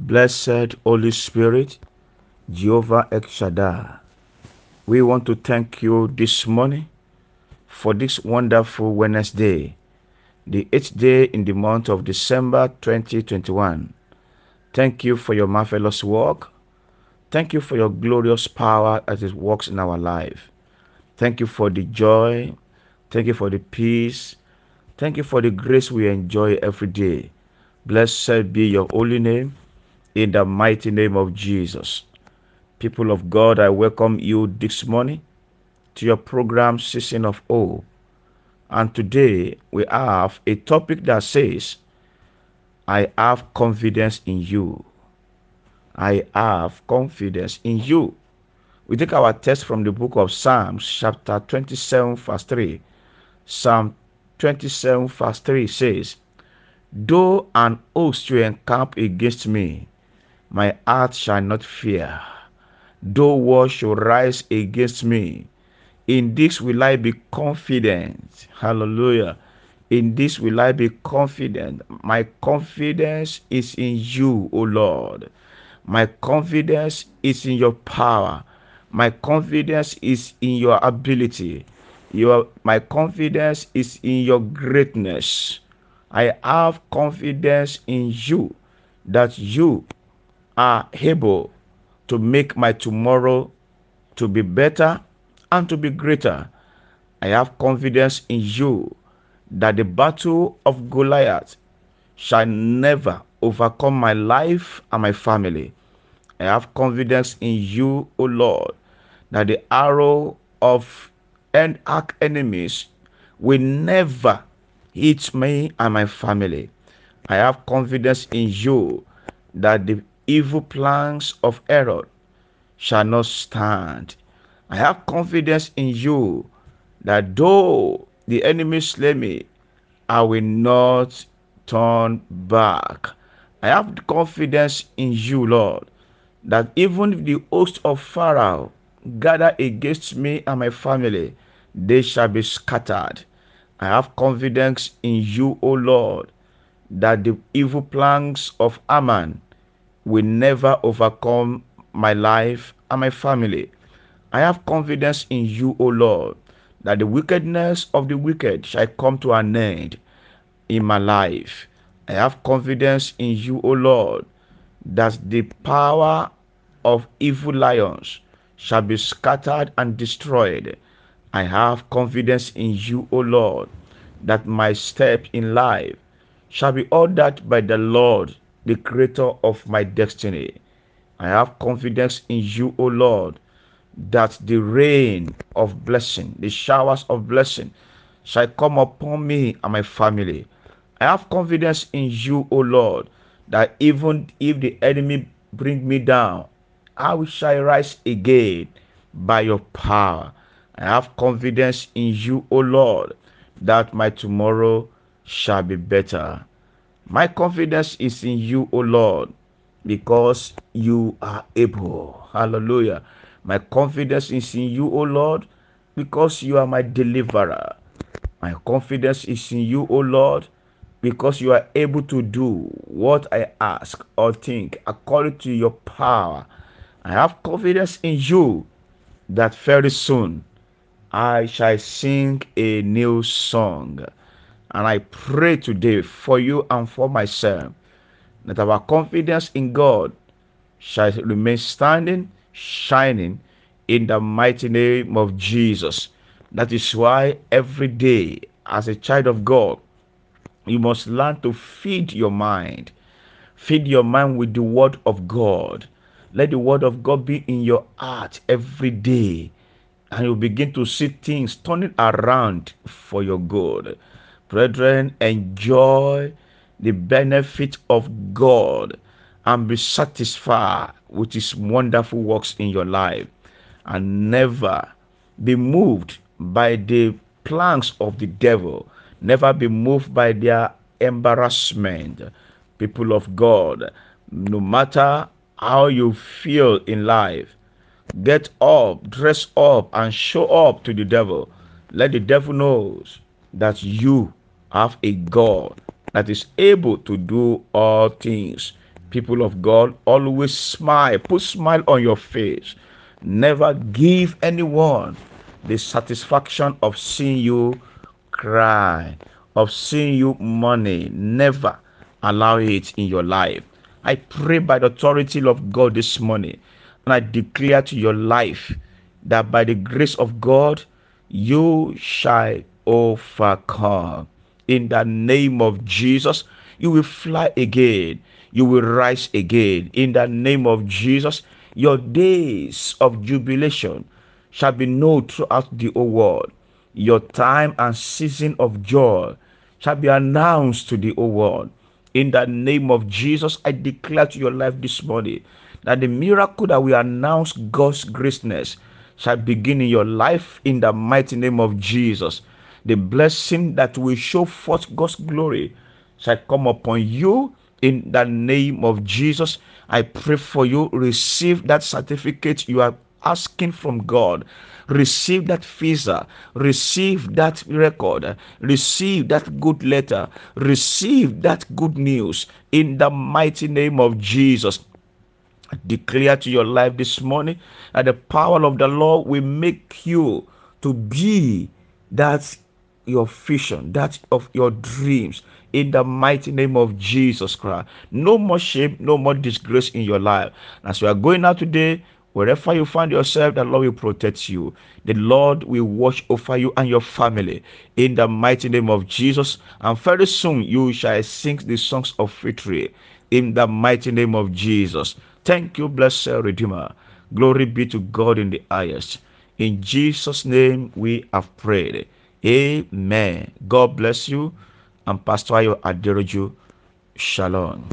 Blessed Holy Spirit, Jehovah Shaddai, we want to thank you this morning for this wonderful Wednesday, the eighth day in the month of December 2021. Thank you for your marvelous work. Thank you for your glorious power as it works in our life. Thank you for the joy. Thank you for the peace. Thank you for the grace we enjoy every day. Blessed be your holy name in the mighty name of Jesus. People of God, I welcome you this morning to your program Season of Hope. And today we have a topic that says, I have confidence in you. I have confidence in you. We take our text from the book of Psalms, chapter 27, verse 3. Psalm 27 verse 3 says, Though an host should encamp against me, my heart shall not fear. Though war should rise against me, in this will I be confident. Hallelujah. In this will I be confident. My confidence is in you, O Lord. My confidence is in your power. My confidence is in your ability. Your, my confidence is in your greatness. I have confidence in you that you are able to make my tomorrow to be better and to be greater. I have confidence in you that the battle of Goliath shall never overcome my life and my family. I have confidence in you, O Lord, that the arrow of and arch enemies will never hit me and my family. I have confidence in you that the evil plans of Herod shall not stand. I have confidence in you that though the enemy slay me, I will not turn back. I have confidence in you, Lord, that even if the host of Pharaoh gather against me and my family, they shall be scattered. I have confidence in you, O Lord, that the evil plans of Haman will never overcome my life and my family. I have confidence in you, O Lord, that the wickedness of the wicked shall come to an end in my life. I have confidence in you, O Lord, that the power of evil lions shall be scattered and destroyed. I have confidence in you, O Lord, that my step in life shall be ordered by the Lord, the creator of my destiny. I have confidence in you, O Lord, that the rain of blessing, the showers of blessing, shall come upon me and my family. I have confidence in you, O Lord, that even if the enemy bring me down, I shall rise again by your power. I have confidence in you, O Lord, that my tomorrow shall be better. My confidence is in you, O Lord, because you are able. Hallelujah. My confidence is in you, O Lord, because you are my deliverer. My confidence is in you, O Lord, because you are able to do what I ask or think according to your power. I have confidence in you that very soon I shall sing a new song. And I pray today for you and for myself that our confidence in God shall remain standing, shining in the mighty name of Jesus. That is why every day, as a child of God, you must learn to feed your mind. Feed your mind with the word of God. Let the word of God be in your heart every day and you begin to see things turning around for your good. Brethren, enjoy the benefit of God and be satisfied with His wonderful works in your life and never be moved by the plans of the devil, never be moved by their embarrassment. People of God, no matter how you feel in life, Get up, dress up, and show up to the devil. Let the devil knows that you have a God that is able to do all things People of God, always smile. Put smile on your face. Never give anyone the satisfaction of seeing you cry, of seeing you money. Never allow it in your life. I pray by the authority of God this morning, and I declare to your life that by the grace of God, you shall overcome. In the name of Jesus, you will fly again. You will rise again. In the name of Jesus, your days of jubilation shall be known throughout the whole world. Your time and season of joy shall be announced to the whole world. In the name of Jesus, I declare to your life this morning that the miracle that we announce God's greatness shall begin in your life in the mighty name of Jesus. The blessing that will show forth God's glory shall come upon you in the name of Jesus. I pray for you. Receive that certificate you are asking from God. Receive that visa, receive that record, receive that good letter, receive that good news in the mighty name of Jesus. declare to your life this morning that the power of the Lord will make you to be that your vision, that of your dreams, in the mighty name of Jesus Christ. No more shame, no more disgrace in your life. As you are going out today, Wherever you find yourself, the Lord will protect you. The Lord will watch over you and your family in the mighty name of Jesus. And very soon you shall sing the songs of victory in the mighty name of Jesus. Thank you, blessed Redeemer. Glory be to God in the highest. In Jesus' name we have prayed. Amen. God bless you. And Pastor Ayo Aderoju. Shalom.